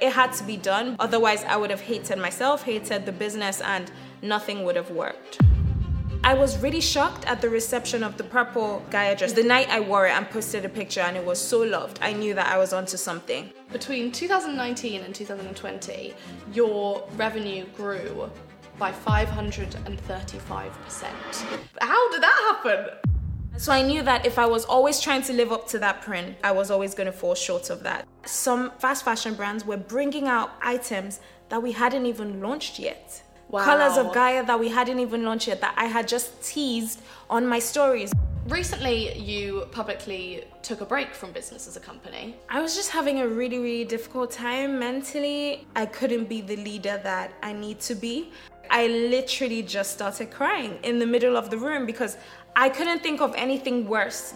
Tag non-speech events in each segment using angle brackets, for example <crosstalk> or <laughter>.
It had to be done. Otherwise, I would have hated myself, hated the business, and nothing would have worked. I was really shocked at the reception of the purple Gaia dress. The night I wore it and posted a picture, and it was so loved. I knew that I was onto something. Between 2019 and 2020, your revenue grew by 535%. How did that happen? So I knew that if I was always trying to live up to that print, I was always going to fall short of that. Some fast fashion brands were bringing out items that we hadn't even launched yet. Wow. Colors of Gaia that we hadn't even launched yet, that I had just teased on my stories. Recently, you publicly took a break from business as a company. I was just having a really, really difficult time mentally. I couldn't be the leader that I need to be. I literally just started crying in the middle of the room because I couldn't think of anything worse.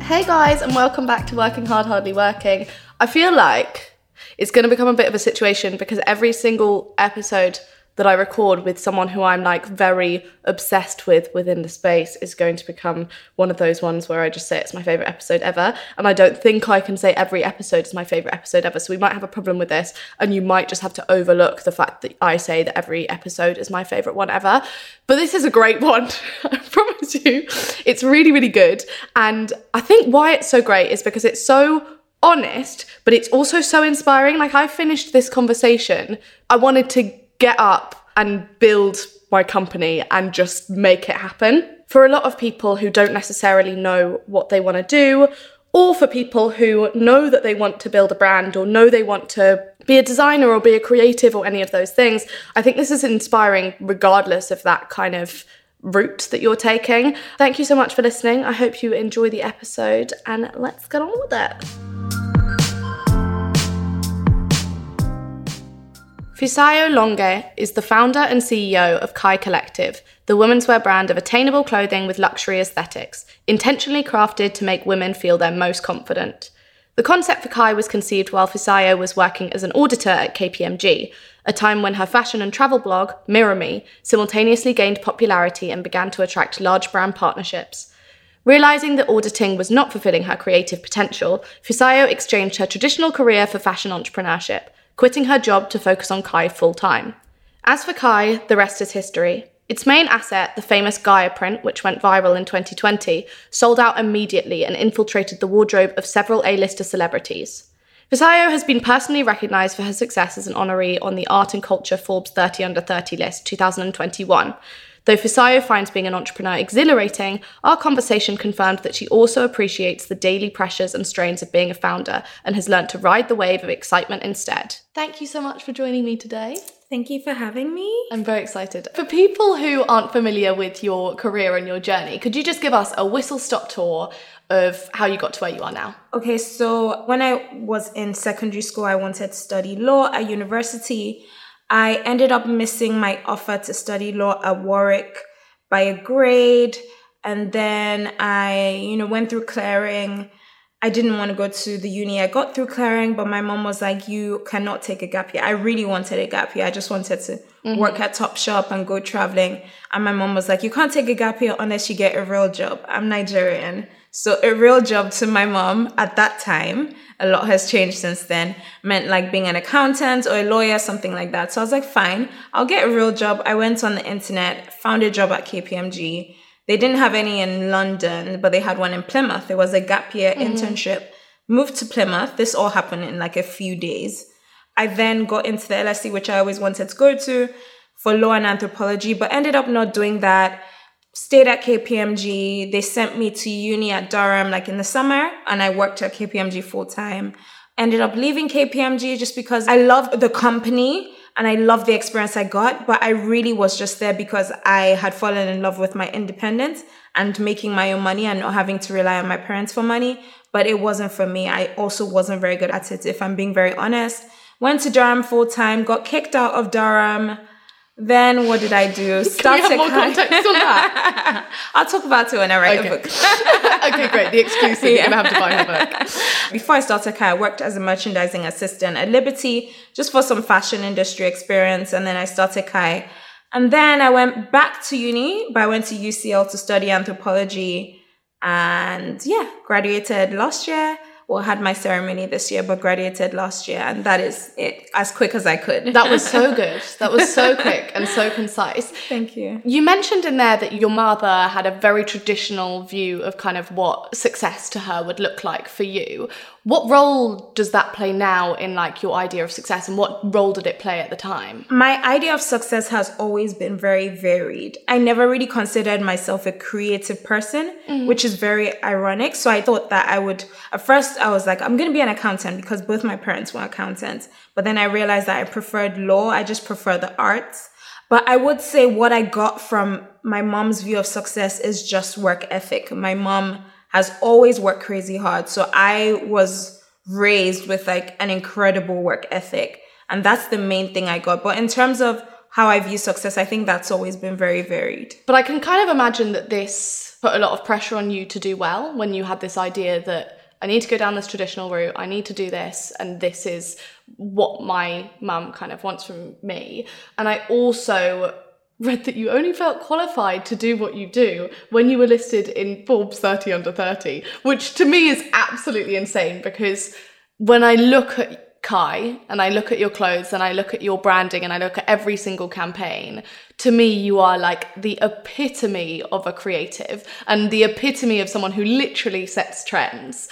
Hey guys, and welcome back to Working Hard, Hardly Working. I feel like it's going to become a bit of a situation because every single episode that I record with someone who I'm like very obsessed with within the space is going to become one of those ones where I just say it's my favorite episode ever. And I don't think I can say every episode is my favorite episode ever. So we might have a problem with this, and you might just have to overlook the fact that I say that every episode is my favorite one ever. But this is a great one. <laughs> I promise you. It's really, really good. And I think why it's so great is because it's so honest, but it's also so inspiring. Like I finished this conversation, I wanted to get up and build my company and just make it happen. For a lot of people who don't necessarily know what they want to do, or for people who know that they want to build a brand or know they want to be a designer or be a creative or any of those things, I think this is inspiring regardless of that kind of route that you're taking. Thank you so much for listening. I hope you enjoy the episode and let's get on with it. Fisayo Longe is the founder and CEO of Kai Collective, the women's wear brand of attainable clothing with luxury aesthetics, intentionally crafted to make women feel their most confident. The concept for Kai was conceived while Fisayo was working as an auditor at KPMG, a time when her fashion and travel blog, Mirror Me, simultaneously gained popularity and began to attract large brand partnerships. Realizing that auditing was not fulfilling her creative potential, Fisayo exchanged her traditional career for fashion entrepreneurship, quitting her job to focus on Kai full time. As for Kai, the rest is history. Its main asset, the famous Gaia print, which went viral in 2020, sold out immediately and infiltrated the wardrobe of several A-lister celebrities. Fisayo has been personally recognized for her success as an honoree on the Art and Culture Forbes 30 Under 30 list 2021. Though Fisayo finds being an entrepreneur exhilarating, our conversation confirmed that she also appreciates the daily pressures and strains of being a founder and has learned to ride the wave of excitement instead. Thank you so much for joining me today. Thank you for having me. I'm very excited. For people who aren't familiar with your career and your journey, could you just give us a whistle stop tour of how you got to where you are now? Okay, so when I was in secondary school, I wanted to study law at university. I ended up missing my offer to study law at Warwick by a grade. And then I, you know, went through clearing. I didn't want to go to the uni. I got through clearing, but my mom was like, you cannot take a gap year. I really wanted a gap year. I just wanted to mm-hmm. work at Topshop and go traveling. And my mom was like, you can't take a gap year unless you get a real job. I'm Nigerian. So a real job to my mom at that time, a lot has changed since then, meant like being an accountant or a lawyer, something like that. So I was like, fine, I'll get a real job. I went on the internet, found a job at KPMG. They didn't have any in London, but they had one in Plymouth. It was a gap year mm-hmm. internship. Moved to Plymouth. This all happened in like a few days. I then got into the LSE, which I always wanted to go to for law and anthropology, but ended up not doing that. Stayed at KPMG. They sent me to uni at Durham like in the summer, and I worked at KPMG full time. Ended up leaving KPMG just because I loved the company and I loved the experience I got, but I really was just there because I had fallen in love with my independence and making my own money and not having to rely on my parents for money. But it wasn't for me. I also wasn't very good at it, if I'm being very honest. Went to Durham full time, got kicked out of Durham. Then what did I do? Started Can we have more context on that? <laughs> I'll talk about it when I write okay. a book. <laughs> okay, great. The exclusive. Yeah. You're gonna have to buy her book. <laughs> Before I started Kai, I worked as a merchandising assistant at Liberty just for some fashion industry experience, and then I started Kai. And then I went back to uni, but I went to UCL to study anthropology, and yeah, graduated last year well, had my ceremony this year, but graduated last year, and that is it as quick as I could. that was so <laughs> good. That was so quick and so concise. Thank you. You mentioned in there that your mother had a very traditional view of kind of what success to her would look like for you. What role does that play now in like your idea of success and what role did it play at the time? My idea of success has always been very varied. I never really considered myself a creative person, mm-hmm. which is very ironic. So I thought that I would, at first I was like, I'm going to be an accountant because both my parents were accountants. But then I realized that I preferred law. I just prefer the arts. But I would say what I got from my mom's view of success is just work ethic. My mom has always worked crazy hard. So I was raised with like an incredible work ethic. And that's the main thing I got. But in terms of how I view success, I think that's always been very varied. But I can kind of imagine that this put a lot of pressure on you to do well when you had this idea that I need to go down this traditional route, I need to do this, and this is what my mum kind of wants from me. And I also read that you only felt qualified to do what you do when you were listed in Forbes 30 under 30, which to me is absolutely insane because when I look at Kai and I look at your clothes and I look at your branding and I look at every single campaign, to me, you are like the epitome of a creative and the epitome of someone who literally sets trends.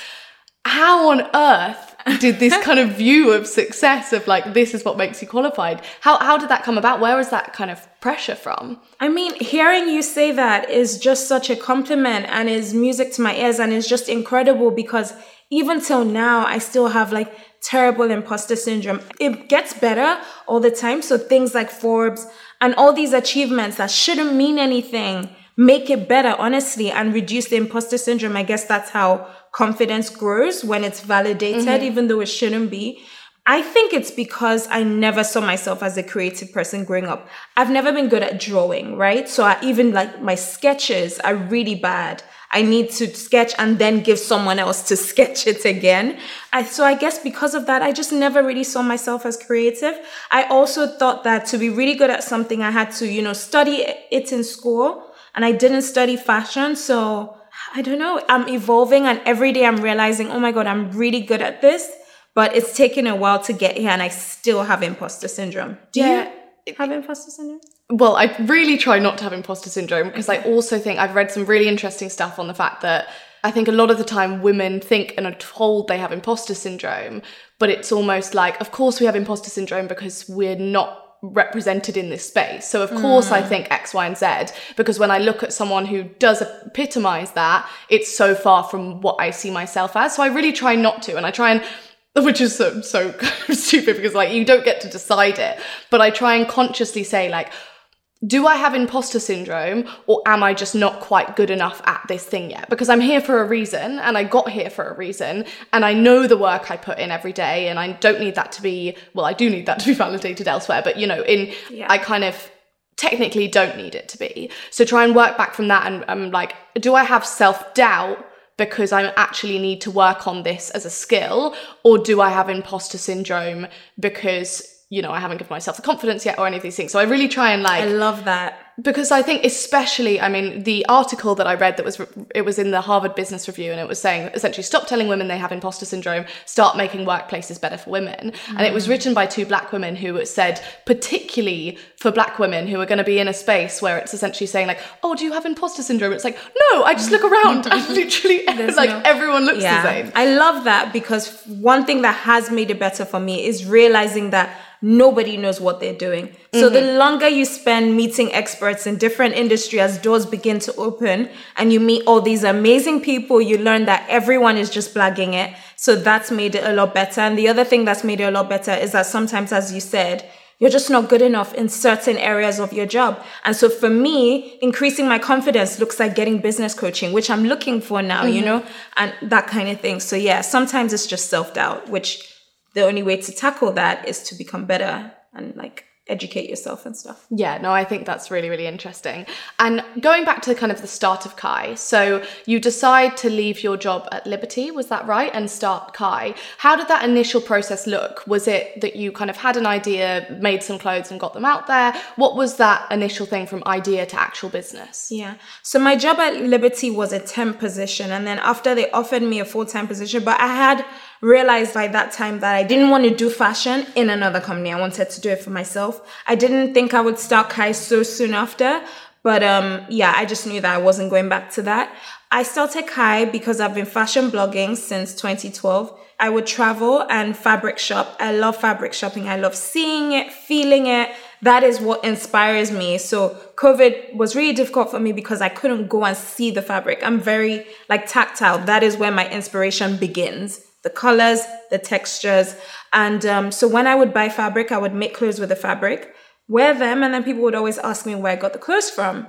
How on earth did this kind of view of success of like this is what makes you qualified. How how did that come about? Where was that kind of pressure from? I mean hearing you say that is just such a compliment and is music to my ears and is just incredible because even till now i still have like terrible imposter syndrome. It gets better all the time so things like forbes and all these achievements that shouldn't mean anything make it better honestly and reduce the imposter syndrome. I guess that's how confidence grows when it's validated, mm-hmm. even though it shouldn't be. I think it's because I never saw myself as a creative person growing up. I've never been good at drawing, right? So I even like my sketches are really bad. I need to sketch and then give someone else to <laughs> sketch it again. I, so I guess because of that, I just never really saw myself as creative. I also thought that to be really good at something, I had to, you know, study it in school and I didn't study fashion. So I don't know. I'm evolving and every day I'm realizing, oh my God, I'm really good at this. But it's taken a while to get here and I still have imposter syndrome. Do yeah. you have imposter syndrome? Well, I really try not to have imposter syndrome because okay. I also think I've read some really interesting stuff on the fact that I think a lot of the time women think and are told they have imposter syndrome, but it's almost like, of course, we have imposter syndrome because we're not represented in this space. So of hmm. course I think X, Y, and Z, because when I look at someone who does epitomize that, it's so far from what I see myself as. So I really try not to. And I try and <laughs> which is so so <laughs> stupid because like you don't get to decide it. But I try and consciously say, like, do I have imposter syndrome or am I just not quite good enough at this thing yet? Because I'm here for a reason and I got here for a reason and I know the work I put in every day and I don't need that to be, well, I do need that to be validated elsewhere, but you know, in, yeah. I kind of technically don't need it to be. So try and work back from that and I'm like, do I have self doubt? because I actually need to work on this as a skill, or do I have imposter syndrome because you know, I haven't given myself the confidence yet or any of these things. So I really try and like I love that. Because I think especially, I mean, the article that I read that was it was in the Harvard Business Review and it was saying essentially stop telling women they have imposter syndrome, start making workplaces better for women. Mm. And it was mm. written by two black women who said particularly for black women who are going to be in a space where it's essentially saying like, "Oh, do you have imposter syndrome?" It's like, "No, I just look around and <laughs> <laughs> literally <laughs> like no, everyone looks yeah. the same." I love that because one thing that has made it better for me is realizing that nobody knows what they're doing. So mm-hmm. the longer you spend meeting experts in different industries as doors begin to open and you meet all these amazing people, you learn that everyone is just blagging it. So that's made it a lot better. And the other thing that's made it a lot better is that sometimes, as you said, you're just not good enough in certain areas of your job. And so for me, increasing my confidence looks like getting business coaching, which I'm looking for now, mm-hmm. you know, and that kind of thing. So yeah, sometimes it's just self doubt, which the only way to tackle that is to become better and like educate yourself and stuff. Yeah, no, I think that's really, really interesting. And going back to kind of the start of Kai, so you decide to leave your job at Liberty, was that right? And start Kai. How did that initial process look? Was it that you kind of had an idea, made some clothes and got them out there? What was that initial thing from idea to actual business? Yeah. So my job at Liberty was a temp position. And then after they offered me a full time position, but I had realized by that time that I didn't want to do fashion in another company. I wanted to do it for myself. I didn't think I would start Kai so soon after, but um, yeah, I just knew that I wasn't going back to that. I started Kai because I've been fashion blogging since 2012. I would travel and fabric shop. I love fabric shopping. I love seeing it, feeling it. That is what inspires me. So COVID was really difficult for me because I couldn't go and see the fabric. I'm very like tactile. That is where my inspiration begins the colors, the textures. And um, so when I would buy fabric, I would make clothes with the fabric, wear them, and then people would always ask me where I got the clothes from.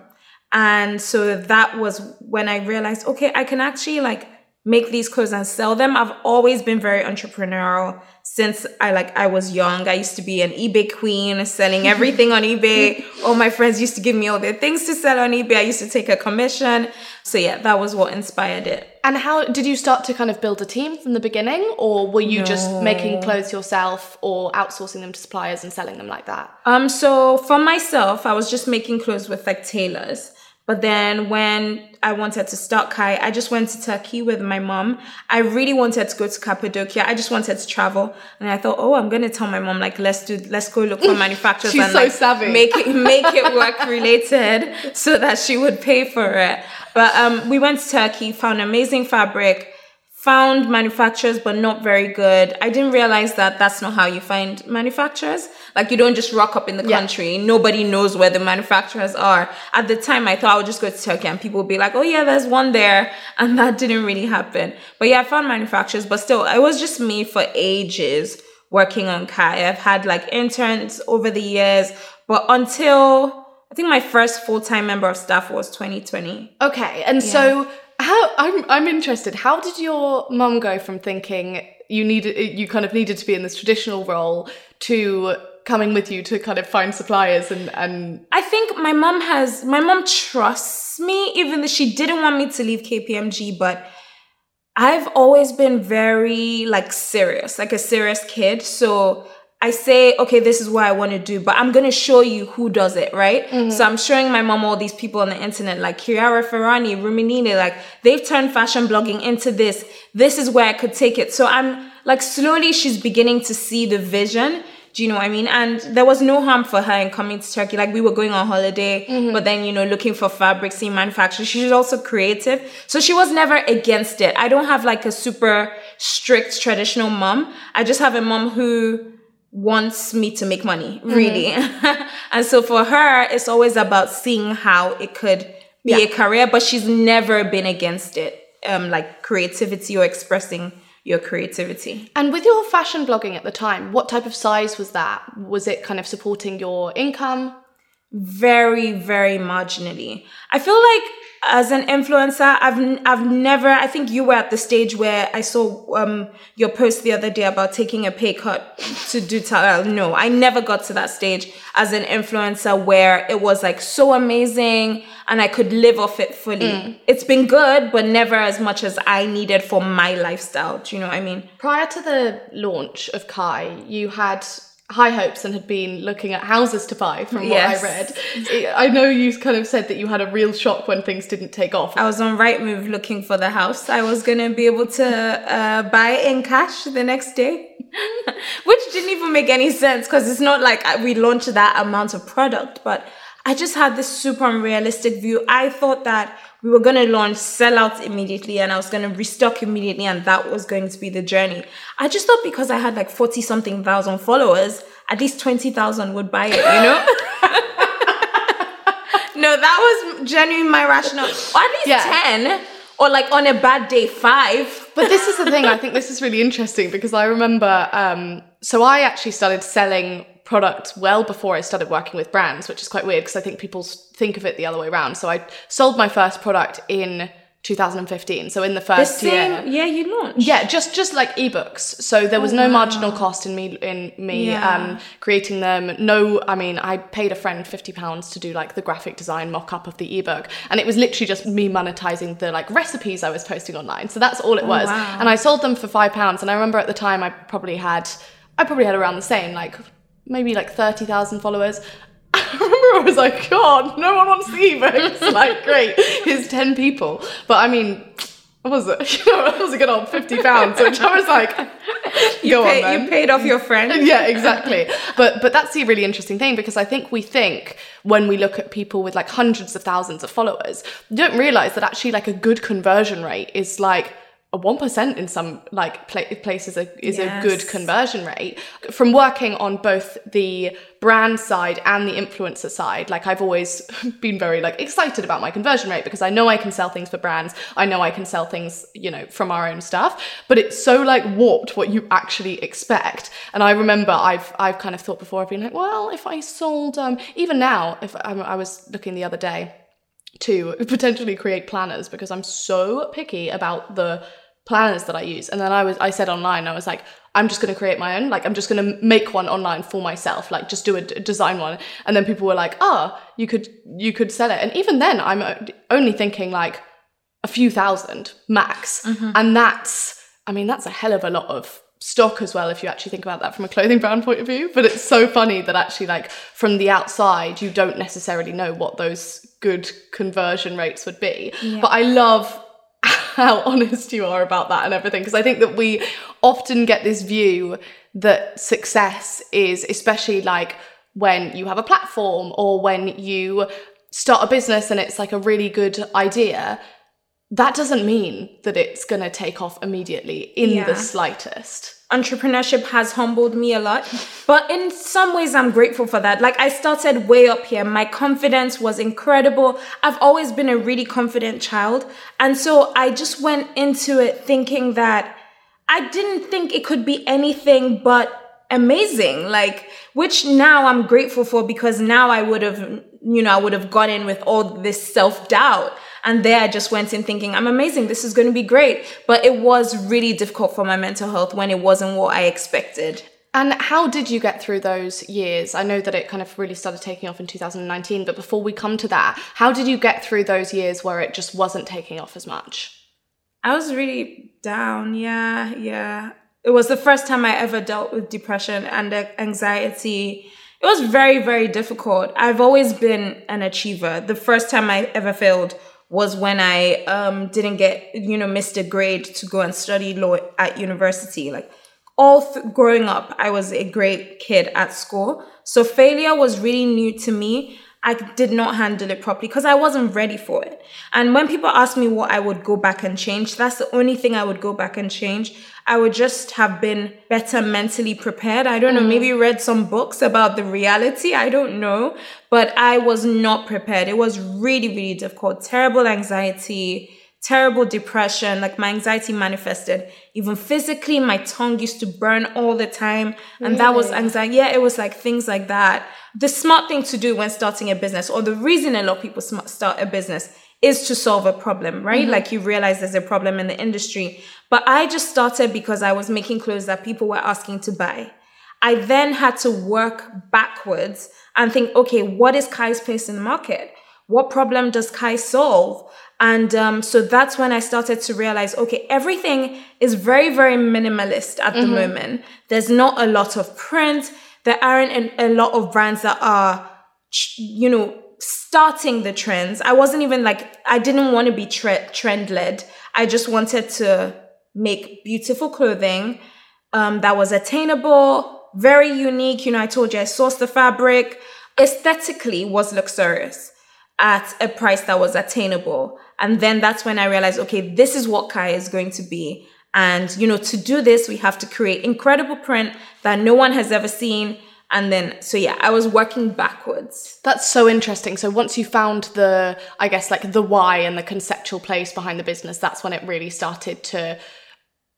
And so that was when I realized, okay, I can actually like make these clothes and sell them. I've always been very entrepreneurial since I like I was young. I used to be an eBay queen, selling <laughs> everything on eBay. All my friends used to give me all their things to sell on eBay. I used to take a commission. So yeah, that was what inspired it. And how did you start to kind of build a team from the beginning or were you no. just making clothes yourself or outsourcing them to suppliers and selling them like that? Um so for myself, I was just making clothes with like tailors. But then when I wanted to start Kai, I just went to Turkey with my mom. I really wanted to go to Cappadocia. I just wanted to travel. And I thought, oh, I'm going to tell my mom, like, let's do, let's go look for <laughs> manufacturers She's and so like, savvy. make it, make it work related <laughs> so that she would pay for it. But, um, we went to Turkey, found amazing fabric found manufacturers but not very good. I didn't realize that that's not how you find manufacturers. Like you don't just rock up in the yeah. country. Nobody knows where the manufacturers are. At the time I thought I would just go to Turkey and people would be like, "Oh yeah, there's one there." <laughs> And that didn't really happen. But yeah, I found manufacturers, but still it was just me for ages working on Kai. I've had like interns over the years, but until I think my first full-time member of staff was 2020. Okay. And yeah. so how I'm I'm interested. How did your mum go from thinking you needed you kind of needed to be in this traditional role to coming with you to kind of find suppliers and and I think my mom has my mom trusts me even though she didn't want me to leave KPMG but I've always been very like serious, like a serious kid. So I say, okay, this is what I want to do, but I'm going to show you who does it, right? Mm-hmm. So I'm showing my mom all these people on the internet, like Chiara Ferragni, Ruminini, like they've turned fashion blogging into this. This is where I could take it. So I'm like, slowly she's beginning to see the vision. Do you know what I mean? And there was no harm for her in coming to Turkey. Like we were going on holiday, mm-hmm. but then, you know, looking for fabric, seeing manufacturers. She's also creative. So she was never against it. I don't have like a super strict traditional mom. I just have a mom who, wants me to make money, really. Mm-hmm. <laughs> and so for her, it's always about seeing how it could be yeah. a career, but she's never been against it, um, like creativity or expressing your creativity. And with your fashion blogging at the time, what type of size was that? Was it kind of supporting your income? Very, very marginally. I feel like as an influencer, I've I've never. I think you were at the stage where I saw um, your post the other day about taking a pay cut to do. Tal- no, I never got to that stage as an influencer where it was like so amazing and I could live off it fully. Mm. It's been good, but never as much as I needed for my lifestyle. Do you know what I mean? Prior to the launch of Kai, you had high hopes and had been looking at houses to buy from what yes. I read. I know you kind of said that you had a real shock when things didn't take off. I was on Rightmove looking for the house I was going to be able to uh, buy in cash the next day. <laughs> Which didn't even make any sense because it's not like we launched that amount of product, but I just had this super unrealistic view. I thought that we were going to launch sell out immediately and I was going to restock immediately and that was going to be the journey. I just thought because I had like 40 something thousand followers, at least 20,000 would buy it, you know? <laughs> no, that was genuinely my rationale. Or at least yeah. 10 or like on a bad day, five. But this is the thing, I think this is really interesting because I remember, um, so I actually started selling product well before I started working with brands, which is quite weird because I think people think of it the other way around. So I sold my first product in 2015. So in the The first same, year. yeah, you launched. Yeah, just just like ebooks. So there was no marginal cost in me in me Oh, Yeah. um, creating them. No, I mean, I paid a friend fifty pounds to do like the graphic design mock up of the ebook, and it was literally just me monetizing the like recipes I was posting online. So that's all it was, Oh, wow. and I sold them for five pounds. And I remember at the time I probably had, I probably had around the same, like maybe like thirty thousand followers. I <laughs> remember I was like, God, no one wants the ebooks. <laughs> like, great, here's 10 people. But I mean, what was it? <laughs> You know, it was a good old 50 pounds, which I was like, go Pay- on you paid off your friend. yeah, exactly. But but that's the really interesting thing because I think we think when we look at people with like hundreds of thousands of followers, you don't realize that actually like a good conversion rate is like a one percent in some like pla- places a, is a good conversion rate. From working on both the brand side and the influencer side, like I've always <laughs> been very like excited about my conversion rate because I know I can sell things for brands. I know I can sell things, you know, from our own stuff. But it's so like warped what you actually expect. And I remember I've I've kind of thought before I've been like, well, if I sold um even now, if I, I was looking the other day to <laughs> potentially create planners because I'm so picky about the planners that I use. And then I was I said online, I was like, I'm just going to create my own. Like I'm just going to make one online for myself. Like just do a d- design one. And then people were like, "Ah, you could you could sell it." And even then, I'm only thinking like a few thousand max. And that's I mean, that's a hell of a lot of stock as well if you actually think about that from a clothing brand point of view but it's so funny that actually like from the outside you don't necessarily know what those good conversion rates would be but i love how <laughs> honest you are about that and everything because i think that we often get this view that success is especially like when you have a platform or when you start a business and it's like a really good idea that doesn't mean that it's going to take off immediately in Yeah. the slightest entrepreneurship has humbled me a lot but in some ways i'm grateful for that. Like i started way up here. My confidence was incredible. I've always been a really confident child. And so i just went into it thinking that i didn't think it could be anything but amazing like which now i'm grateful for because now i would have you know i would have gone in with all this self-doubt and there I just went in thinking, I'm amazing. This is going to be great. But it was really difficult for my mental health when it wasn't what I expected. And how did you get through those years? I know that it kind of really started taking off in 2019, but before we come to that, how did you get through those years where it just wasn't taking off as much? I was really down. Yeah, yeah. It was the first time I ever dealt with depression and uh, anxiety. It was very, very difficult. I've always been an achiever. The first time I ever failed was when I um, didn't get, you know, missed a grade to go and study law at university. Like all th- growing up, I was a great kid at school. So failure was really new to me. I did not handle it properly because I wasn't ready for it. And when people ask me what I would go back and change, that's the only thing I would go back and change. I would just have been better mentally prepared. I don't know, mm. maybe read some books about the reality. I don't know. But I was not prepared. It was really, really difficult. Terrible anxiety, terrible depression. Like my anxiety manifested even physically. My tongue used to burn all the time. And that was anxiety. Yeah, it was like things like that. The smart thing to do when starting a business, or the reason a lot of people start a business, is to solve a problem, right? Mm-hmm. Like you realize there's a problem in the industry. But I just started because I was making clothes that people were asking to buy. I then had to work backwards and think, okay, what is Kai's place in the market? What problem does Kai solve? And um, so that's when I started to realize, okay, everything is very, very minimalist at the moment. There's not a lot of print. There aren't a lot of brands that are, you know, starting the trends. I wasn't even like, I didn't want to be tre- trend led. I just wanted to make beautiful clothing um, that was attainable, very unique. You know, I told you I sourced the fabric, aesthetically was luxurious at a price that was attainable. And then that's when I realized, okay, this is what Kai is going to be. And, you know, to do this, we have to create incredible print that no one has ever seen. And then, so yeah, I was working backwards. That's so interesting. So once you found the, I guess, like the why and the conceptual place behind the business, that's when it really started to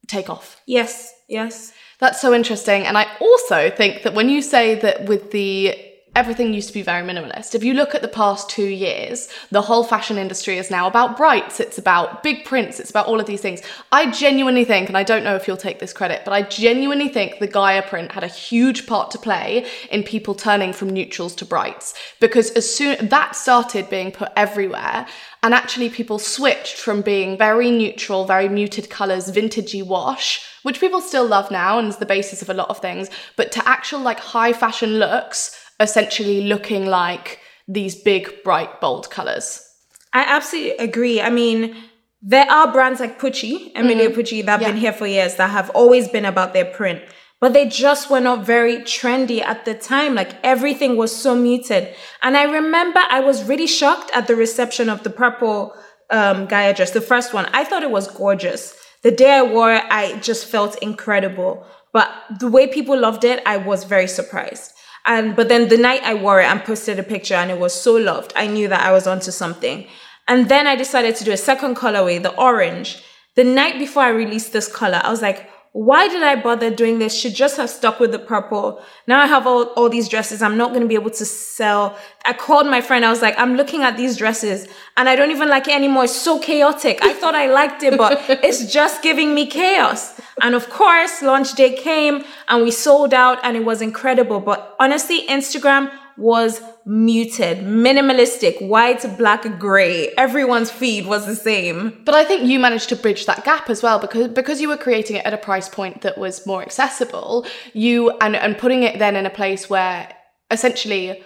take off. Yes, yes. That's so interesting. And I also think that when you say that with the everything used to be very minimalist. If you look at the past two years, the whole fashion industry is now about brights, it's about big prints, it's about all of these things. I genuinely think, and I don't know if you'll take this credit, but I genuinely think the Gaia print had a huge part to play in people turning from neutrals to brights. Because as soon that started being put everywhere, and actually people switched from being very neutral, very muted colours, vintagey wash which people still love now and is the basis of a lot of things, but to actual like high fashion looks, essentially looking like these big, bright, bold colors. I absolutely agree. I mean, there are brands like Pucci, Emilio mm-hmm. Pucci, that have yeah. been here for years that have always been about their print, but they just were not very trendy at the time. Like everything was so muted. And I remember I was really shocked at the reception of the purple um, Gaia dress, the first one. I thought it was gorgeous. The day I wore it, I just felt incredible. But the way people loved it, I was very surprised. And but then the night I wore it and posted a picture and it was so loved, I knew that I was onto something. And then I decided to do a second colorway, the orange. The night before I released this color, I was like, why did I bother doing this? Should just have stuck with the purple. Now I have all, all these dresses. I'm not going to be able to sell. I called my friend. I was like, I'm looking at these dresses and I don't even like it anymore. It's so chaotic. I thought I liked it, but <laughs> it's just giving me chaos. And of course, launch day came and we sold out and it was incredible. But honestly, Instagram was muted, minimalistic, white, black, gray. Everyone's feed was the same. But I think you managed to bridge that gap as well because because you were creating it at a price point that was more accessible. You and and putting it then in a place where essentially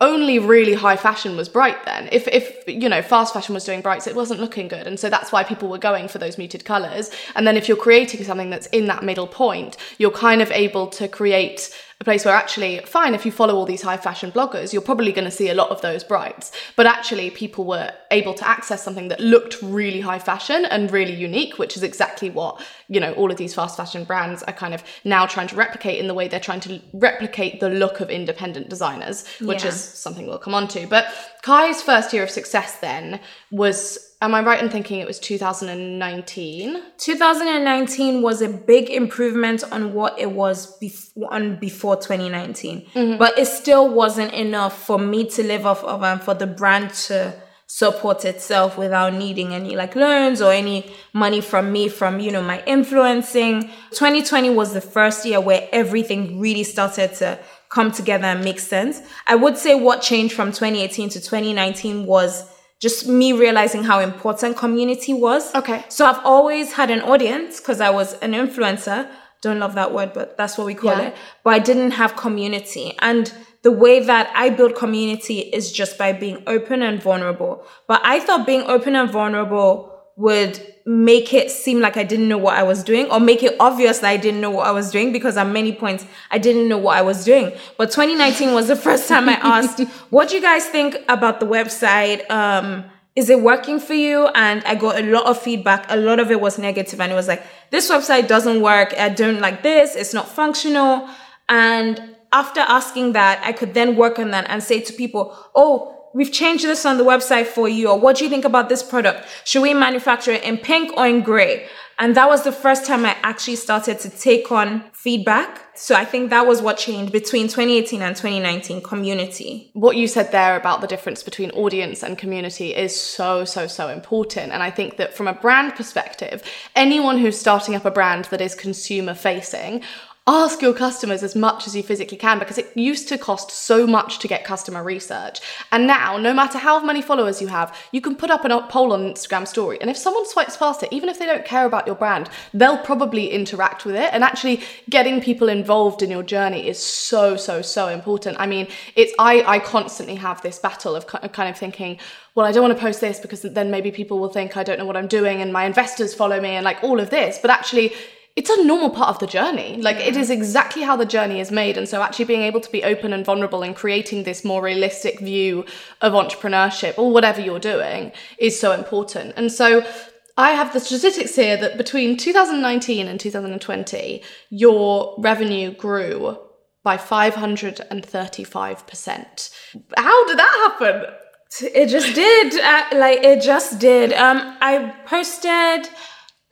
only really high fashion was bright then. If if you know fast fashion was doing brights, it wasn't looking good, and so that's why people were going for those muted colors. And then if you're creating something that's in that middle point, you're kind of able to create a place where actually, fine, if you follow all these high fashion bloggers, you're probably going to see a lot of those brights. But actually, people were able to access something that looked really high fashion and really unique, which is exactly what, you know, all of these fast fashion brands are kind of now trying to replicate in the way they're trying to replicate the look of independent designers, which yeah. is something we'll come on to. But Kai's first year of success then was am I right in thinking it was 2019? 2019 was a big improvement on what it was before, on before 2019. Mm-hmm. But it still wasn't enough for me to live off of and for the brand to support itself without needing any like loans or any money from me from you know my influencing 2020 was the first year where everything really started to come together and make sense i would say what changed from 2018 to 2019 was just me realizing how important community was. Okay. So I've always had an audience because I was an influencer. Don't love that word, but that's what we call yeah. it. But I didn't have community. And the way that I build community is just by being open and vulnerable. But I thought being open and vulnerable would make it seem like I didn't know what I was doing or make it obvious that I didn't know what I was doing because at many points I didn't know what I was doing. But 2019 was the <laughs> first time I asked, what do you guys think about the website? Um, is it working for you? And I got a lot of feedback. A lot of it was negative and it was like, this website doesn't work. I don't like this. It's not functional. And after asking that, I could then work on that and say to people, oh, we've changed this on the website for you, or what do you think about this product? Should we manufacture it in pink or in gray? And that was the first time I actually started to take on feedback. So I think that was what changed between 2018 and 2019 community. What you said there about the difference between audience and community is so, so, so important. And I think that from a brand perspective, anyone who's starting up a brand that is consumer facing ask your customers as much as you physically can because it used to cost so much to get customer research. And now, no matter how many followers you have, you can put up a poll on Instagram story. And if someone swipes past it, even if they don't care about your brand, they'll probably interact with it. And actually getting people involved in your journey is so, so, so important. I mean, it's, I, I constantly have this battle of kind of thinking, well, I don't want to post this because then maybe people will think I don't know what I'm doing and my investors follow me and like all of this. But actually, it's a normal part of the journey. Like it is exactly how the journey is made. And so actually being able to be open and vulnerable and creating this more realistic view of entrepreneurship or whatever you're doing is so important. And so I have the statistics here that between 2019 and 2020, your revenue grew by 535%. How did that happen? It just did. Uh, like it just did. Um, I posted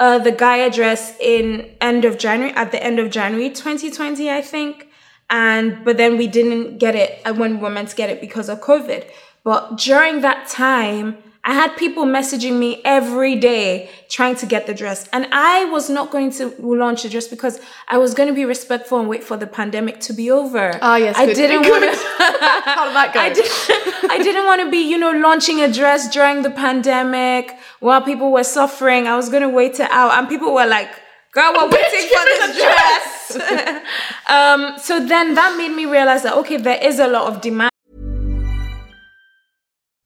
uh, the Gaia dress in end of January, at the end of January 2020, I think. And, but then we didn't get it uh, when we were meant to get it because of COVID. But during that time, I had people messaging me every day trying to get the dress. And I was not going to launch the dress because I was going to be respectful and wait for the pandemic to be over. Ah, yes. I good. didn't <laughs> want to. How did that go? I, did, I didn't want to be, you know, launching a dress during the pandemic while people were suffering. I was going to wait it out. And people were like, girl, we're waiting for this dress. <laughs> um, so then that made me realize that, okay, there is a lot of demand.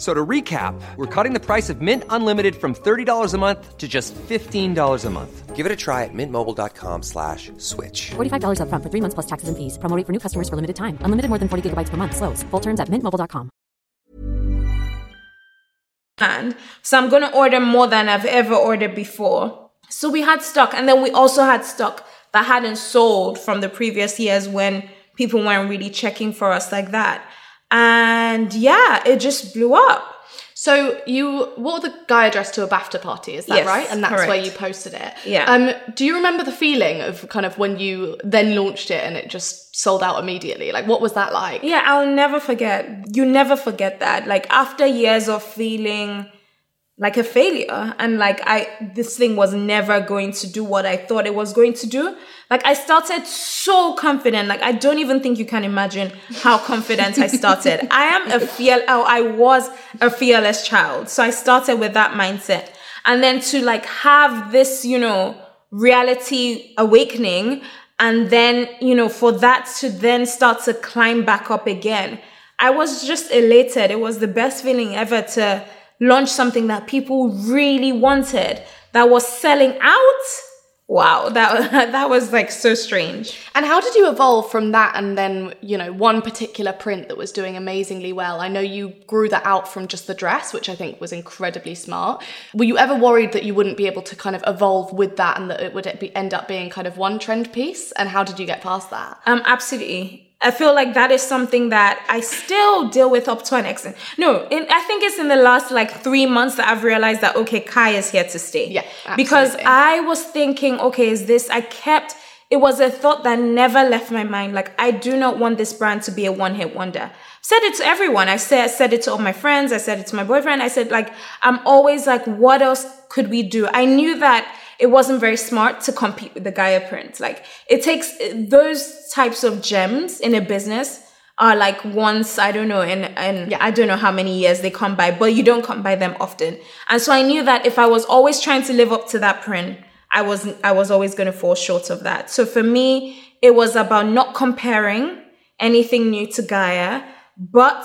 F- So to recap, we're cutting the price of Mint Unlimited from $30 a month to just $15 a month. Give it a try at mintmobile.com slash switch. $45 upfront for three months plus taxes and fees. Promo rate for new customers for limited time. Unlimited more than 40 gigabytes per month. Slows. Full terms at mintmobile.com. demand. So I'm going to order more than I've ever ordered before. So we had stock. And then we also had stock that hadn't sold from the previous years when people weren't really checking for us like that. And yeah, it just blew up. So you wore the Gaia dress to a BAFTA party, is that Yes, right? And that's correct. where you posted it. Yeah. Um, do you remember the feeling of kind of when you then launched it and it just sold out immediately? Like, what was that like? Yeah, I'll never forget. You never forget that. Like after years of feeling like a failure and like I this thing was never going to do what I thought it was going to do. Like I started so confident. Like I don't even think you can imagine how confident I started. <laughs> I am a fear oh, I was a fearless child. So I started with that mindset. And then to like have this, you know, reality awakening and then, you know, for that to then start to climb back up again. I was just elated. It was the best feeling ever to launch something that people really wanted that was selling out. Wow, that <laughs> that was like so strange. And how did you evolve from that and then, you know, one particular print that was doing amazingly well? I know you grew that out from just the dress, which I think was incredibly smart. Were you ever worried that you wouldn't be able to kind of evolve with that and that it would be, end up being kind of one trend piece? And how did you get past that? Um, absolutely. I feel like that is something that I still deal with up to an extent. No, in, I think it's in the last like three months that I've realized that okay, Kai is here to stay. Yeah, absolutely. because. I was thinking, okay, is this? I kept. It was a thought that never left my mind. Like I do not want this brand to be a one-hit wonder. Said it to everyone. I said, I said it to all my friends. I said it to my boyfriend. I said like I'm always like, what else could we do? I knew that it wasn't very smart to compete with the Gaia print. Like it takes those types of gems in a business are like once I don't know and and I don't know how many years they come by, but you don't come by them often. And so I knew that if I was always trying to live up to that print, I was I was always going to fall short of that. So for me, it was about not comparing anything new to Gaia, but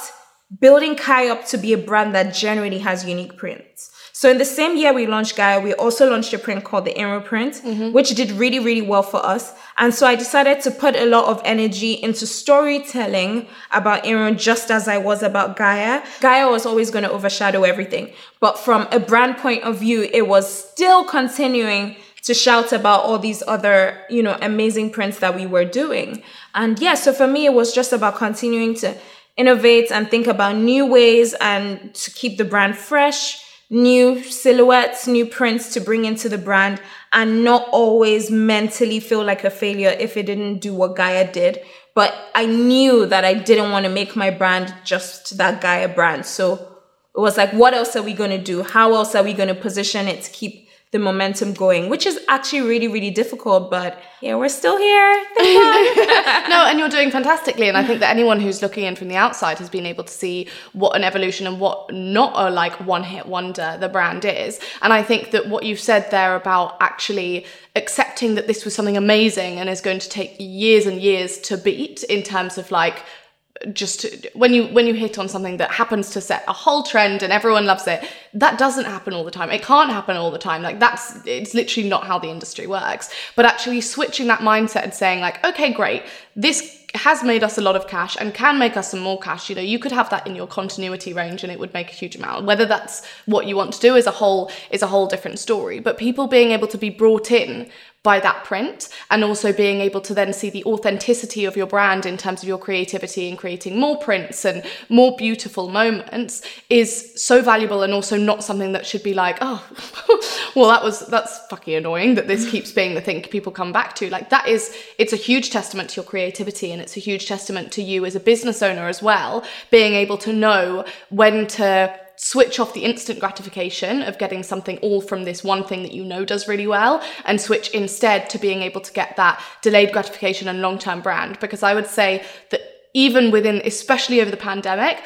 building Kai up to be a brand that generally has unique prints. So in the same year we launched Gaia, we also launched a print called the Inro print, mm-hmm. which did really, really well for us. And so I decided to put a lot of energy into storytelling about Inro just as I was about Gaia. Gaia was always going to overshadow everything. But from a brand point of view, it was still continuing to shout about all these other, you know, amazing prints that we were doing. And yeah, so for me, it was just about continuing to innovate and think about new ways and to keep the brand fresh, new silhouettes, new prints to bring into the brand and not always mentally feel like a failure if it didn't do what Gaia did. But I knew that I didn't want to make my brand just that Gaia brand. So it was like, what else are we going to do? How else are we going to position it to keep the momentum going, which is actually really, really difficult. But yeah, we're still here. <laughs> <laughs> no, and you're doing fantastically. And I think that anyone who's looking in from the outside has been able to see what an evolution and what not a like one hit wonder the brand is. And I think that what you've said there about actually accepting that this was something amazing and is going to take years and years to beat in terms of like just when you when you hit on something that happens to set a whole trend and everyone loves it that doesn't happen all the time. It can't happen all the time. Like that's it's literally not how the industry works. But actually switching that mindset and saying like okay great. This has made us a lot of cash and can make us some more cash. You know you could have that in your continuity range and it would make a huge amount. Whether that's what you want to do is a whole is a whole different story. But people being able to be brought in by that print and also being able to then see the authenticity of your brand in terms of your creativity and creating more prints and more beautiful moments is so valuable and also not something that should be like oh <laughs> well that was that's fucking annoying that this keeps being the thing people come back to. Like that is it's a huge testament to your creativity and it's a huge testament to you as a business owner as well being able to know when to switch off the instant gratification of getting something all from this one thing that you know does really well and switch instead to being able to get that delayed gratification and long term brand. Because I would say that even within, especially over the pandemic,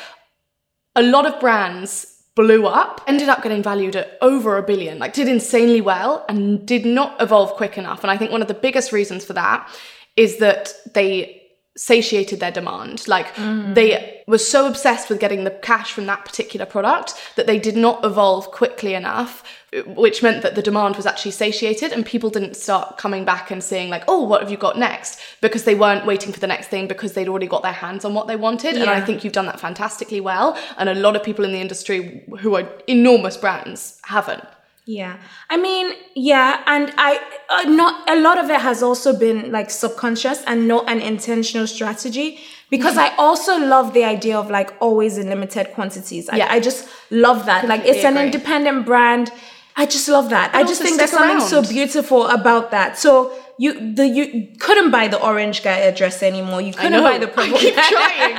a lot of brands blew up, ended up getting valued at over a billion, like did insanely well and did not evolve quick enough. And I think one of the biggest reasons for that is that they satiated their demand. Like mm. they were so obsessed with getting the cash from that particular product that they did not evolve quickly enough, which meant that the demand was actually satiated and people didn't start coming back and saying like, "Oh, what have you got next?" because they weren't waiting for the next thing because they'd already got their hands on what they wanted. Yeah. And I think you've done that fantastically well, and a lot of people in the industry who are enormous brands haven't. Yeah. I mean, yeah, and I uh, not a lot of it has also been like subconscious and not an intentional strategy because I also love the idea of like always in limited quantities. I, yeah. I just love that. Completely like it's an independent brand. I just love that. I just think there's something so beautiful about that. So you the you couldn't buy the orange Gaia dress anymore. <laughs> You couldn't buy the purple. I keep trying.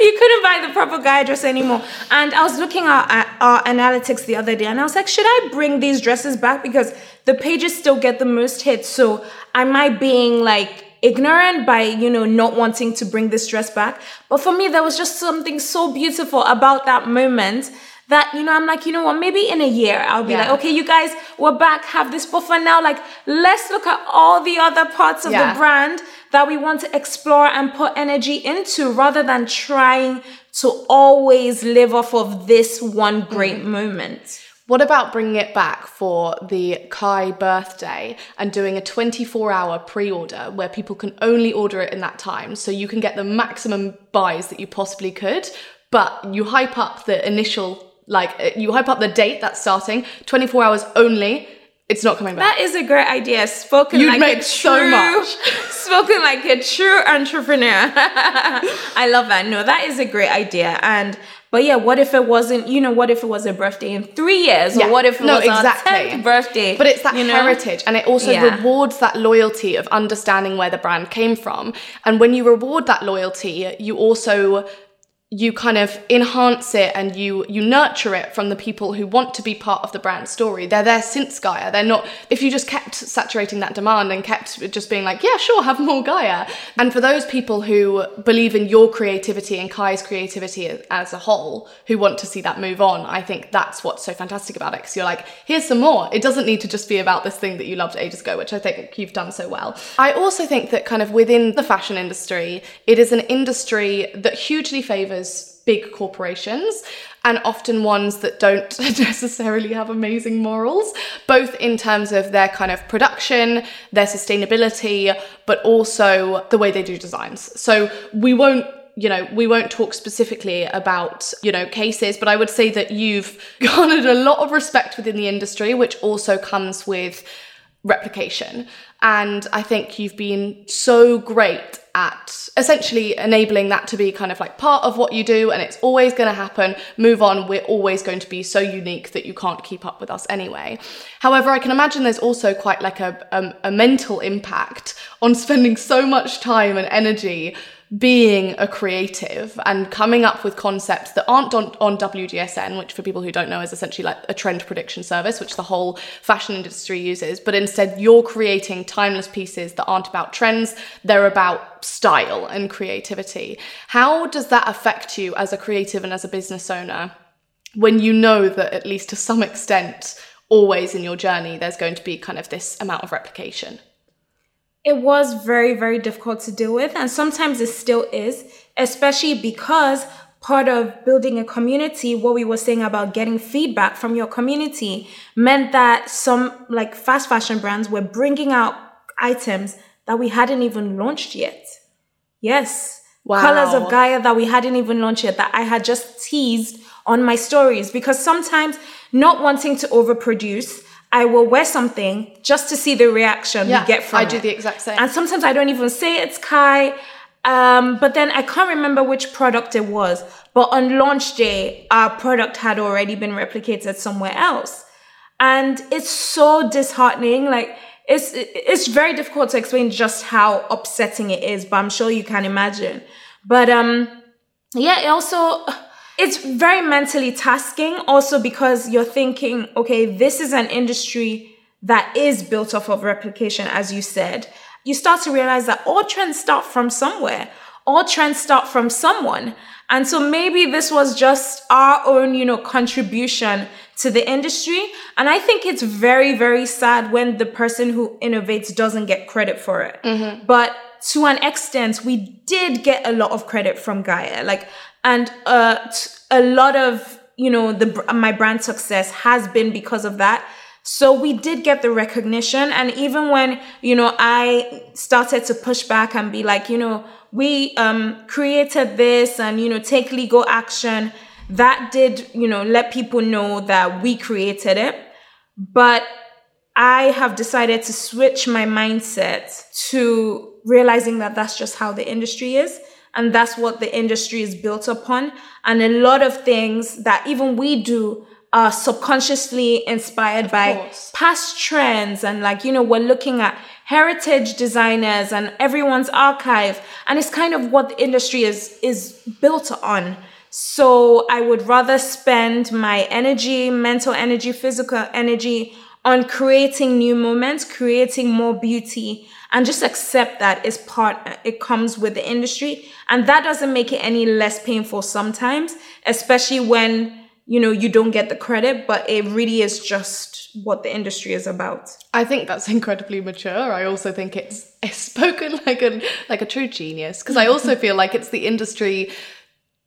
you couldn't buy the purple Gaia dress anymore. And I was looking at, at our analytics the other day, and I was like, should I bring these dresses back because the pages still get the most hits? So am I being like ignorant by you know not wanting to bring this dress back? But for me, there was just something so beautiful about that moment that you know i'm like you know what maybe in a year i'll be yeah. like okay you guys we're back have this buffer now like let's look at all the other parts of yeah. the brand that we want to explore and put energy into rather than trying to always live off of this one great mm-hmm. moment what about bringing it back for the Kai birthday and doing a 24 hour pre order where people can only order it in that time so you can get the maximum buys that you possibly could, but you hype up the initial like uh, you hype up the date that's starting, 24 hours only. It's not coming back. That is a great idea. Spoken You'd like make a true, so much. <laughs> spoken like a true entrepreneur. <laughs> I love that. No, that is a great idea. And but yeah, what if it wasn't? You know, what if it was a birthday in three years, yeah. or what if it no, was exactly. our tenth birthday? But it's that you know? heritage, and it also yeah. rewards that loyalty of understanding where the brand came from. And when you reward that loyalty, you also you kind of enhance it and you you nurture it from the people who want to be part of the brand story. They're there since Gaia. They're not if you just kept saturating that demand and kept just being like, yeah, sure, have more Gaia. And for those people who believe in your creativity and Kai's creativity as a whole, who want to see that move on, I think that's what's so fantastic about it. Because you're like, here's some more. It doesn't need to just be about this thing that you loved ages ago, which I think you've done so well. I also think that kind of within the fashion industry, it is an industry that hugely favors big corporations and often ones that don't <laughs> necessarily have amazing morals, both in terms of their kind of production, their sustainability, but also the way they do designs. So we won't you know, we won't talk specifically about, you know, cases, but I would say that you've <laughs> garnered a lot of respect within the industry, which also comes with replication. And I think you've been so great at essentially enabling that to be kind of like part of what you do and it's always going to happen. Move on. We're always going to be so unique that you can't keep up with us anyway. However, I can imagine there's also quite like a, a, a mental impact on spending so much time and energy being a creative and coming up with concepts that aren't on, on WGSN, which for people who don't know is essentially like a trend prediction service, which the whole fashion industry uses, but instead you're creating timeless pieces that aren't about trends, they're about style and creativity. How does that affect you as a creative and as a business owner when you know that at least to some extent, always in your journey, there's going to be kind of this amount of replication? It was very, very difficult to deal with. And sometimes it still is, especially because part of building a community, what we were saying about getting feedback from your community meant that some like fast fashion brands were bringing out items that we hadn't even launched yet. Yes. Wow. Colors of Gaia that we hadn't even launched yet, that I had just teased on my stories because sometimes not wanting to overproduce, I will wear something just to see the reaction yeah, we get from it. I it. do the exact same. And sometimes I don't even say it's Kai. Um, but then I can't remember which product it was. But on launch day, our product had already been replicated somewhere else. And it's so disheartening. Like, it's, it's very difficult to explain just how upsetting it is, but I'm sure you can imagine. But, um, yeah, it also, it's very mentally tasking also because you're thinking, okay, this is an industry that is built off of replication, as you said. You start to realize that all trends start from somewhere. All trends start from someone. And so maybe this was just our own, you know, contribution to the industry. And I think it's very, very sad when the person who innovates doesn't get credit for it. Mm-hmm. But to an extent, we did get a lot of credit from Gaia. Like and uh, a lot of you know the my brand success has been because of that. So we did get the recognition. And even when you know i started to push back and be like you know we um, created this and you know take legal action that did you know let people know that we created it. But i have decided to switch my mindset to realizing that that's just how the industry is and that's what the industry is built upon. And a lot of things that even we do are subconsciously inspired by past trends. And like, you know, we're looking at heritage designers and everyone's archive. And it's kind of what the industry is, is built on. So I would rather spend my energy, mental energy, physical energy on creating new moments, creating more beauty, and just accept that it's part, it comes with the industry. And that doesn't make it any less painful sometimes, especially when, you know, you don't get the credit, but it really is just what the industry is about. I think that's incredibly mature. I also think it's, it's spoken <laughs> like a, like a true genius. Cause I also feel like it's the industry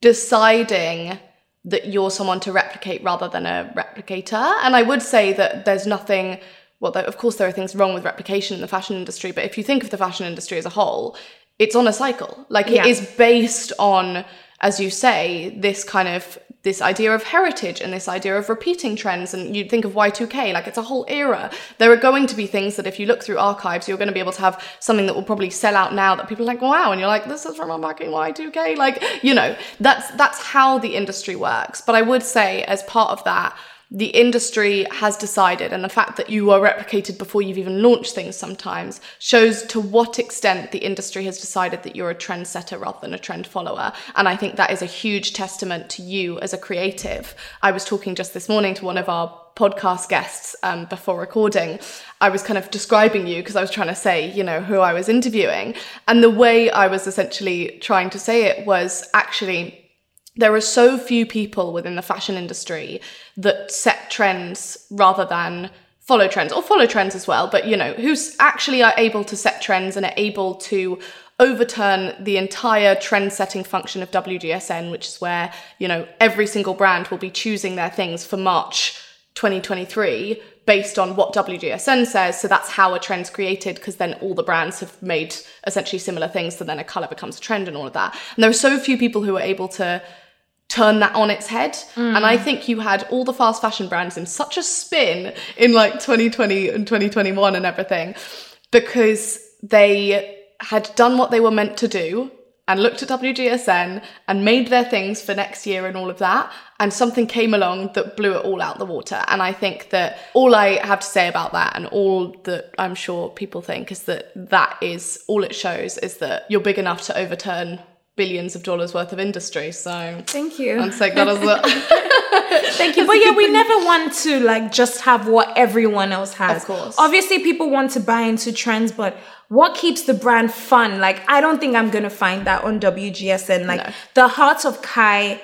deciding that you're someone to replicate rather than a replicator. And I would say that there's nothing, well, of course, there are things wrong with replication in the fashion industry, but if you think of the fashion industry as a whole, it's on a cycle. Like yeah. it is based on, as you say, this kind of this idea of heritage and this idea of repeating trends and you think of Y2K like it's a whole era there are going to be things that if you look through archives you're going to be able to have something that will probably sell out now that people are like wow and you're like this is from back in Y2K like you know that's that's how the industry works but I would say as part of that the industry has decided, and the fact that you are replicated before you've even launched things sometimes shows to what extent the industry has decided that you're a trendsetter rather than a trend follower. And I think that is a huge testament to you as a creative. I was talking just this morning to one of our podcast guests um, before recording, I was kind of describing you because I was trying to say, you know, who I was interviewing. And the way I was essentially trying to say it was actually there are so few people within the fashion industry that set trends rather than follow trends or follow trends as well but you know who's actually are able to set trends and are able to overturn the entire trend setting function of WGSN which is where you know every single brand will be choosing their things for March 2023 based on what WGSN says. So that's how a trend's created because then all the brands have made essentially similar things so then a color becomes a trend and all of that. And there are so few people who are able to turn that on its head. Mm. And I think you had all the fast fashion brands in such a spin in like 2020 and 2021 and everything because they had done what they were meant to do and looked at WGSN and made their things for next year and all of that. And something came along that blew it all out the water. And I think that all I have to say about that and all that I'm sure people think is that that is all it shows is that you're big enough to overturn billions of dollars worth of industry. So Thank you. I'm saying that as a <laughs> Thank you. But yeah, we never want to like just have what everyone else has. Of course. Obviously, people want to buy into trends, but what keeps the brand fun? Like, I don't think I'm gonna find that on WGSN. Like, No. the heart of Kai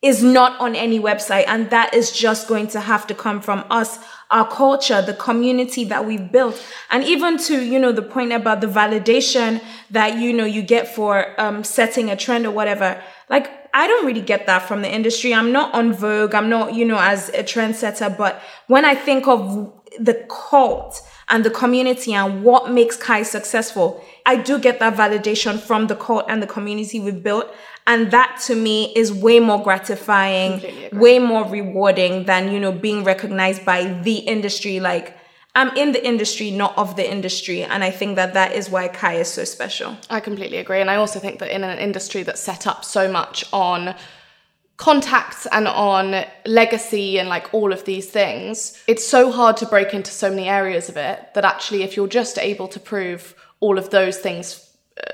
is not on any website, and that is just going to have to come from us, our culture, the community that we've built, and even to you know the point about the validation that you know you get for um, setting a trend or whatever. Like I don't really get that from the industry. I'm not on Vogue. I'm not you know as a trendsetter. But when I think of the cult and the community and what makes Kai successful, I do get that validation from the cult and the community we've built. And that to me is way more gratifying, way more rewarding than, you know, being recognized by the industry. Like, I'm in the industry, not of the industry. And I think that that is why Kai is so special. I completely agree. And I also think that in an industry that's set up so much on contacts and on legacy and like all of these things, it's so hard to break into so many areas of it that actually, if you're just able to prove all of those things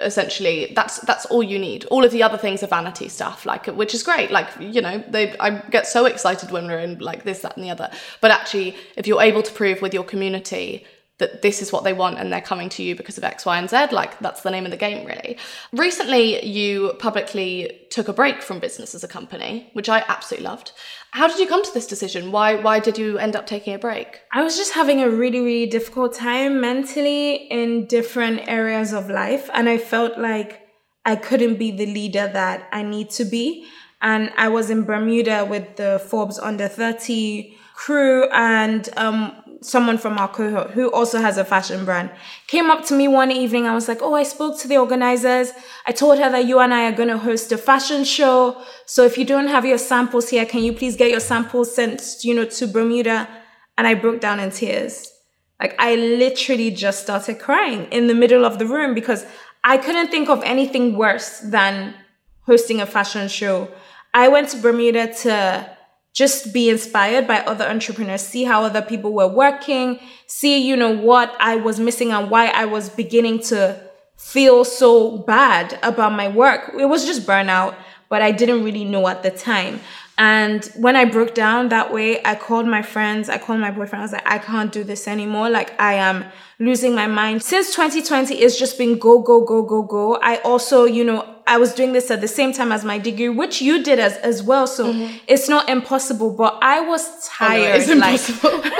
essentially that's that's all you need. All of the other things are vanity stuff like which is great. Like you know they i get so excited when we're in like this that and the other. But actually if you're able to prove with your community that this is what they want and they're coming to you because of X, Y, and Z. Like that's the name of the game, really. Recently, you publicly took a break from business as a company, which I absolutely loved. How did you come to this decision? Why why did you end up taking a break? I was just having a really, really difficult time mentally in different areas of life. And I felt like I couldn't be the leader that I need to be. And I was in Bermuda with the Forbes under 30 crew and um, someone from our cohort who also has a fashion brand came up to me one evening. I was like, Oh, I spoke to the organizers. I told her that you and I are going to host a fashion show. So if you don't have your samples here, can you please get your samples sent, you know, to Bermuda? And I broke down in tears. Like I literally just started crying in the middle of the room because I couldn't think of anything worse than hosting a fashion show. I went to Bermuda to just be inspired by other entrepreneurs, see how other people were working, see, you know, what I was missing and why I was beginning to feel so bad about my work. It was just burnout, but I didn't really know at the time. And when I broke down that way, I called my friends, I called my boyfriend. I was like, I can't do this anymore. Like, I am losing my mind. Since 2020, it's just been go, go, go, go, go. I also, you know, I was doing this at the same time as my degree, which you did as, as well. So mm-hmm. it's not impossible, but I was oh, tired. it's like, impossible. <laughs>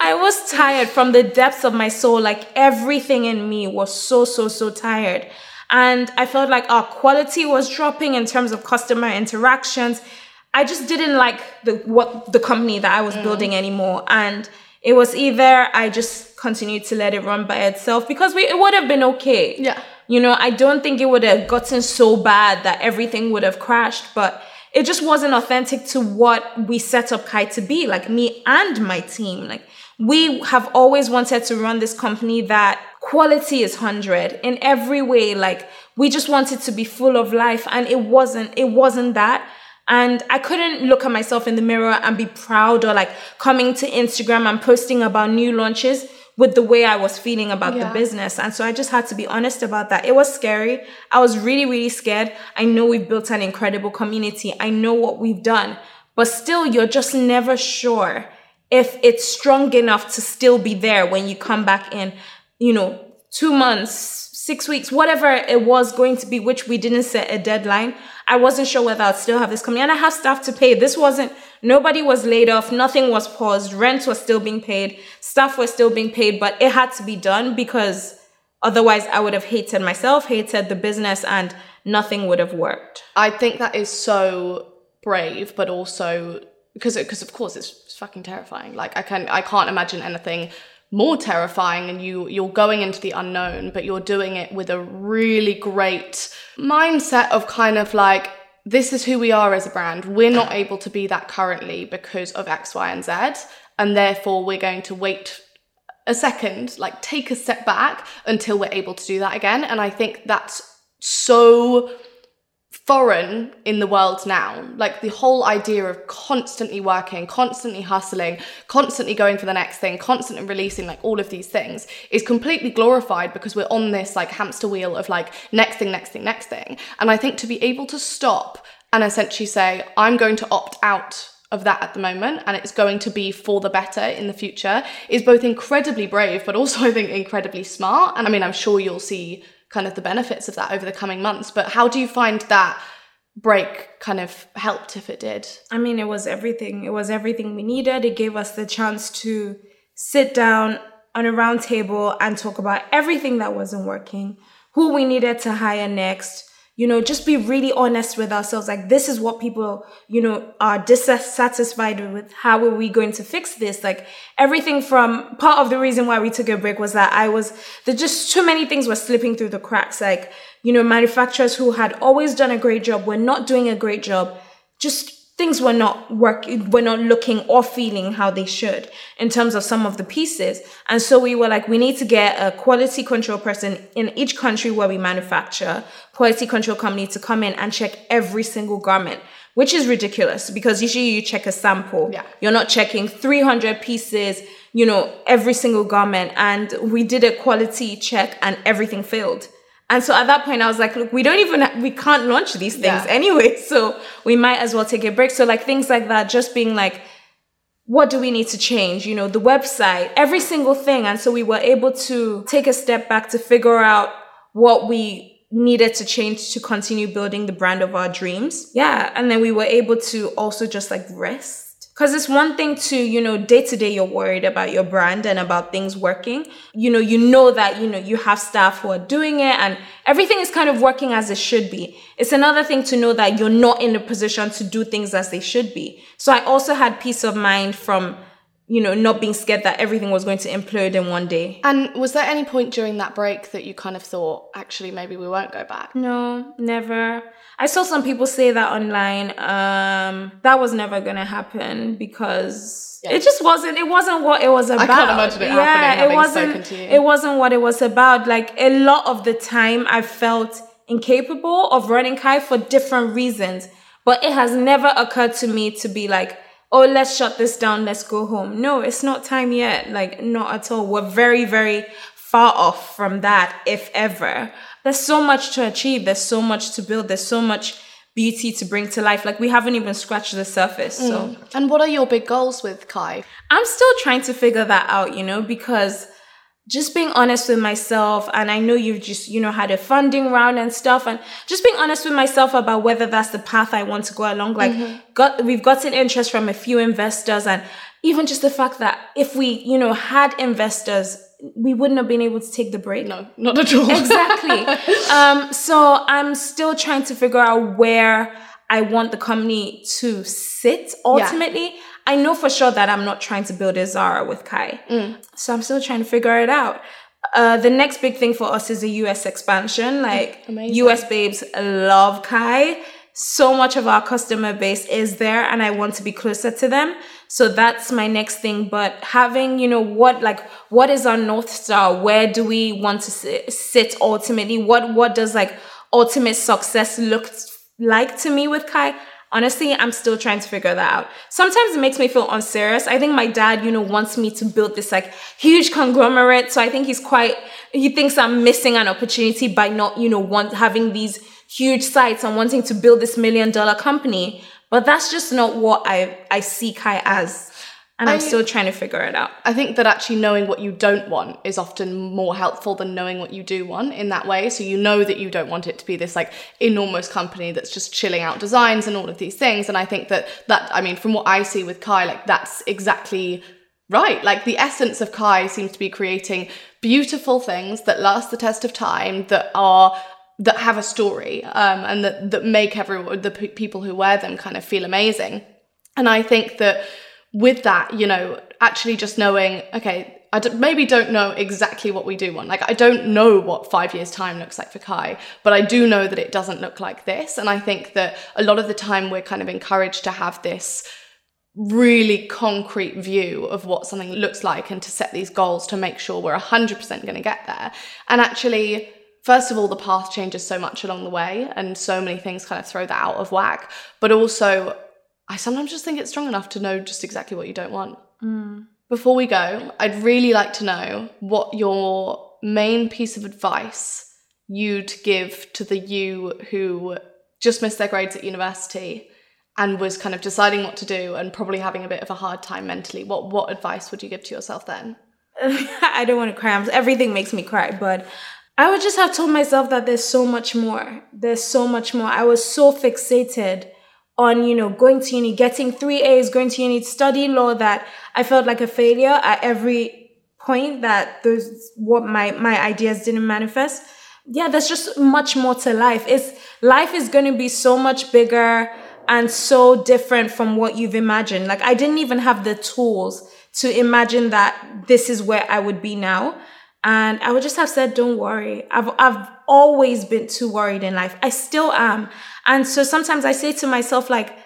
I was tired from the depths of my soul. Like everything in me was so, so, so tired. And I felt like our quality was dropping in terms of customer interactions. I just didn't like the what the company that I was mm-hmm. building anymore. And it was either I just continued to let it run by itself because we it would have been okay. Yeah. You know, I don't think it would have gotten so bad that everything would have crashed, but it just wasn't authentic to what we set up Kai to be, like me and my team. Like we have always wanted to run this company that quality is 100 in every way. Like we just wanted to be full of life and it wasn't, it wasn't that. And I couldn't look at myself in the mirror and be proud or like coming to Instagram and posting about new launches with the way I was feeling about Yeah. the business. And so I just had to be honest about that. It was scary. I was really, really scared. I know we've built an incredible community. I know what we've done, but still, you're just never sure if it's strong enough to still be there when you come back in, you know, two months, six weeks, whatever it was going to be, which we didn't set a deadline. I wasn't sure whether I'd still have this coming. And I have staff to pay. This wasn't, nobody was laid off, nothing was paused, rent was still being paid, staff was still being paid, but it had to be done because otherwise I would have hated myself, hated the business, and nothing would have worked. I think that is so brave, but also because because of course it's, fucking terrifying. Like I can I can't imagine anything more terrifying and you you're going into the unknown but you're doing it with a really great mindset of kind of like this is who we are as a brand. We're not able to be that currently because of x y and z. And therefore we're going to wait a second like take a step back until we're able to do that again. And i think that's so foreign in the world now. Like the whole idea of constantly working, constantly hustling, constantly going for the next thing, constantly releasing like all of these things is completely glorified because we're on this like hamster wheel of like next thing, next thing, next thing. And I think to be able to stop and essentially say, I'm going to opt out of that at the moment and it's going to be for the better in the future is both incredibly brave but also I think incredibly smart and I mean I'm sure you'll see kind of the benefits of that over the coming months. But how do you find that break kind of helped if it did? I mean, it was everything. It was everything we needed. It gave us the chance to sit down on a round table and talk about everything that wasn't working, who we needed to hire next, you know just be really honest with ourselves. Like this is what people you know are dissatisfied with. How are we going to fix this? Like everything from part of the reason why we took a break was that i was there just too many things were slipping through the cracks. Like you know manufacturers who had always done a great job were not doing a great job. Just things were not working, were not looking or feeling how they should in terms of some of the pieces. And so we were like, we need to get a quality control person in each country where we manufacture, quality control company to come in and check every single garment, which is ridiculous because usually you check a sample. Yeah. You're not checking 300 pieces, you know, every single garment. And we did a quality check and everything failed. And so at that point, I was like, look, we don't even, we can't launch these things Yeah. anyway. <laughs> So we might as well take a break. So like things like that, just being like, what do we need to change? You know, the website, every single thing. And so we were able to take a step back to figure out what we needed to change to continue building the brand of our dreams. Yeah. And then we were able to also just like rest. Cause it's one thing to, you know, day to day you're worried about your brand and about things working. You know, you know that, you know, you have staff who are doing it and everything is kind of working as it should be. It's another thing to know that you're not in a position to do things as they should be. So I also had peace of mind from, you know, not being scared that everything was going to implode in one day. And was there any point during that break that you kind of thought, actually, maybe we won't go back? No, never. I saw some people say that online. Um, that was never gonna happen because Yeah. it just wasn't. It wasn't what it was about. I can't imagine it happening, having it wasn't. spoken to you. It wasn't what it was about. Like a lot of the time, I felt incapable of running Kai for different reasons. But it has never occurred to me to be like, oh, let's shut this down. Let's go home. No, it's not time yet. Like not at all. We're very, very far off from that, if ever. There's so much to achieve. There's so much to build. There's so much beauty to bring to life. Like we haven't even scratched the surface. So mm. And what are your big goals with Kai? I'm still trying to figure that out, you know, because just being honest with myself, and I know you've just, you know, had a funding round and stuff, and just being honest with myself about whether that's the path I want to go along. Like, mm-hmm. got we've gotten interest from a few investors, and even just the fact that if we, you know, had investors, we wouldn't have been able to take the break. No, not at all. exactly. <laughs> um, so I'm still trying to figure out where I want the company to sit ultimately. I know for sure that I'm not trying to build a Zara with Kai. So I'm still trying to figure it out. Uh, the next big thing for us is the US expansion. Like Amazing. US babes love Kai. So much of our customer base is there and I want to be closer to them. So that's my next thing. But having, you know, what, like, what is our North Star? Where do we want to sit ultimately? What, what does like ultimate success look like to me with Kai? Honestly, I'm still trying to figure that out. Sometimes it makes me feel unserious. I think my dad, you know, wants me to build this like huge conglomerate. So I think he's quite, he thinks I'm missing an opportunity by not, you know, want, having these huge sites and wanting to build this million dollar company. But that's just not what I, I see Kai as. And I'm still trying to figure it out. I think that actually knowing what you don't want is often more helpful than knowing what you do want in that way. So you know that you don't want it to be this like enormous company that's just chilling out designs and all of these things. And I think that that I mean, from what I see with Kai, like that's exactly right. Like the essence of Kai seems to be creating beautiful things that last the test of time, that are that have a story, um, and that that make everyone the pe- people who wear them kind of feel amazing. And I think that with that, you know, actually just knowing, okay, I d- maybe don't know exactly what we do want. Like, I don't know what five years' time looks like for Kai, but I do know that it doesn't look like this. And I think that a lot of the time we're kind of encouraged to have this really concrete view of what something looks like and to set these goals to make sure we're 100% going to get there. And actually, first of all, the path changes so much along the way, and so many things kind of throw that out of whack. But also, I sometimes just think it's strong enough to know just exactly what you don't want. Mm. Before we go, I'd really like to know what your main piece of advice you'd give to the you who just missed their grades at university and was kind of deciding what to do and probably having a bit of a hard time mentally. What what advice would you give to yourself then? <laughs> I don't want to cry. Everything makes me cry, but I would just have told myself that there's so much more. There's so much more. I was so fixated on, you know, going to uni, getting three A's, going to uni, studying law that I felt like a failure at every point that those what my my ideas didn't manifest. Yeah, there's just much more to life. It's life is going to be so much bigger and so different from what you've imagined. Like I didn't even have the tools to imagine that this is where I would be now. And I would just have said, don't worry. I've, I've always been too worried in life. I still am. And so sometimes I say to myself, like,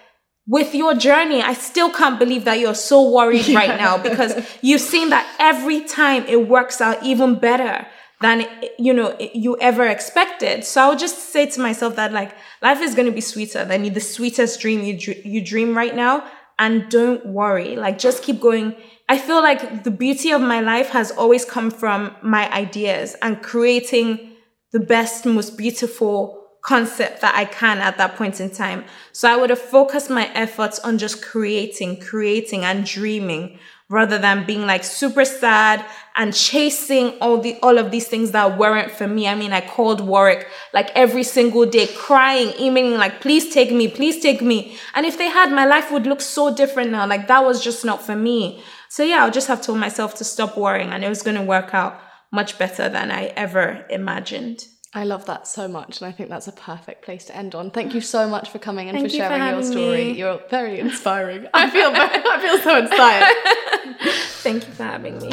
with your journey, I still can't believe that you're so worried yeah. right now because <laughs> you've seen that every time it works out even better than you know you ever expected. So I would just say to myself that like life is going to be sweeter than the sweetest dream you you dream right now, and don't worry. Like just keep going. I feel like the beauty of my life has always come from my ideas and creating the best, most beautiful concept that I can at that point in time. So I would have focused my efforts on just creating, creating and dreaming rather than being like super sad and chasing all the all of these things that weren't for me. I mean, I called Warwick like every single day, crying, emailing like, please take me, please take me. And if they had, my life would look so different now. Like that was just not for me. So yeah, I'll just have told myself to stop worrying and it was gonna work out much better than I ever imagined. I love that so much, and I think that's a perfect place to end on. Thank you so much for coming and Thank for sharing you for your story. Me. You're very inspiring. I feel I feel so inspired. <laughs> Thank you for having me.